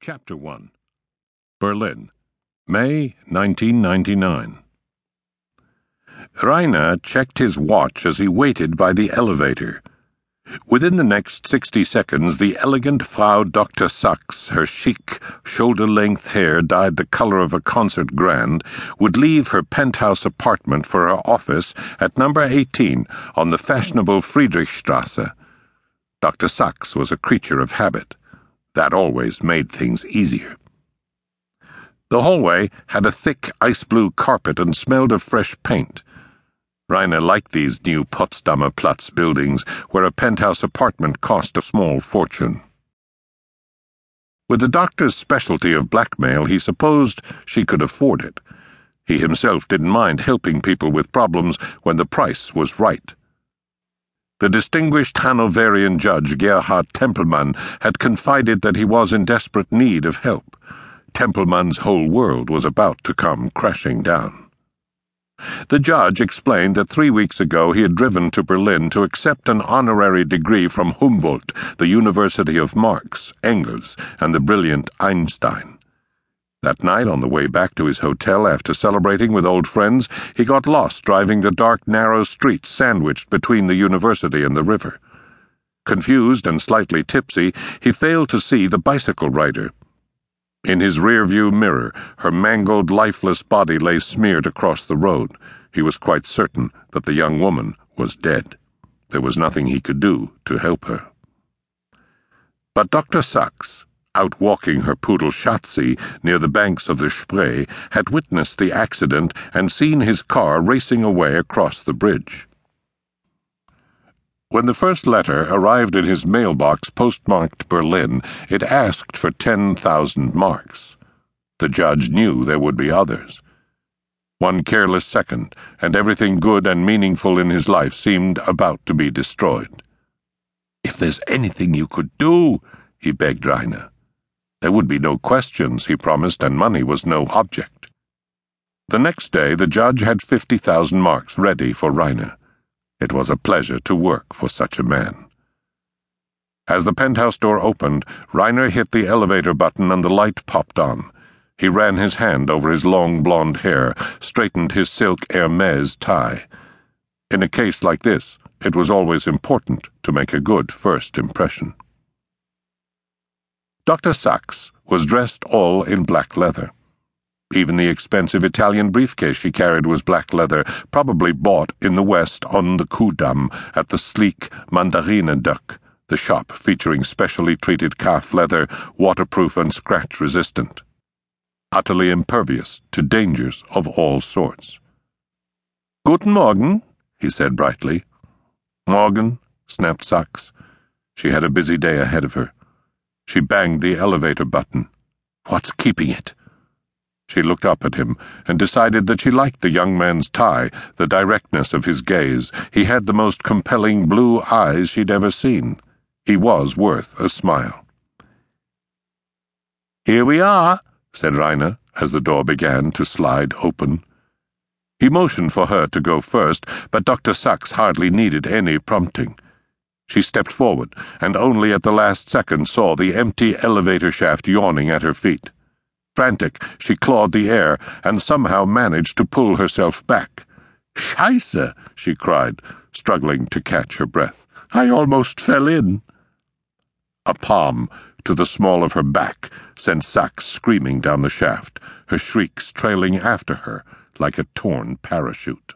Chapter 1 Berlin, May 1999. Reiner checked his watch as he waited by the elevator. Within the next 60 seconds, the elegant Frau Dr. Sachs, her chic, shoulder length hair dyed the color of a concert grand, would leave her penthouse apartment for her office at number 18 on the fashionable Friedrichstrasse. Dr. Sachs was a creature of habit. That always made things easier. The hallway had a thick ice blue carpet and smelled of fresh paint. Reiner liked these new Potsdamer Platz buildings, where a penthouse apartment cost a small fortune. With the doctor's specialty of blackmail, he supposed she could afford it. He himself didn't mind helping people with problems when the price was right. The distinguished Hanoverian judge Gerhard Tempelmann had confided that he was in desperate need of help. Tempelmann's whole world was about to come crashing down. The judge explained that three weeks ago he had driven to Berlin to accept an honorary degree from Humboldt, the University of Marx, Engels, and the brilliant Einstein. That night, on the way back to his hotel after celebrating with old friends, he got lost driving the dark, narrow streets sandwiched between the university and the river. Confused and slightly tipsy, he failed to see the bicycle rider. In his rearview mirror, her mangled, lifeless body lay smeared across the road. He was quite certain that the young woman was dead. There was nothing he could do to help her. But Dr. Sachs, out walking her poodle Schatzi near the banks of the Spree, had witnessed the accident and seen his car racing away across the bridge. When the first letter arrived in his mailbox postmarked Berlin, it asked for 10,000 marks. The judge knew there would be others. One careless second, and everything good and meaningful in his life seemed about to be destroyed. If there's anything you could do, he begged Reiner. There would be no questions, he promised, and money was no object. The next day, the judge had 50,000 marks ready for Reiner. It was a pleasure to work for such a man. As the penthouse door opened, Reiner hit the elevator button and the light popped on. He ran his hand over his long blond hair, straightened his silk Hermes tie. In a case like this, it was always important to make a good first impression. Dr. Sachs was dressed all in black leather. Even the expensive Italian briefcase she carried was black leather, probably bought in the West on the Ku'damm at the sleek Mandarina Duck, the shop featuring specially treated calf leather, waterproof and scratch resistant. Utterly impervious to dangers of all sorts. Guten Morgen, he said brightly. Morgen, snapped Sachs. She had a busy day ahead of her. She banged the elevator button. What's keeping it? She looked up at him and decided that she liked the young man's tie, the directness of his gaze. He had the most compelling blue eyes she'd ever seen. He was worth a smile. Here we are, said Reiner as the door began to slide open. He motioned for her to go first, but Dr. Sachs hardly needed any prompting. She stepped forward, and only at the last second saw the empty elevator shaft yawning at her feet. Frantic, she clawed the air and somehow managed to pull herself back. Scheiße! she cried, struggling to catch her breath. I almost fell in. A palm to the small of her back sent Sachs screaming down the shaft, her shrieks trailing after her like a torn parachute.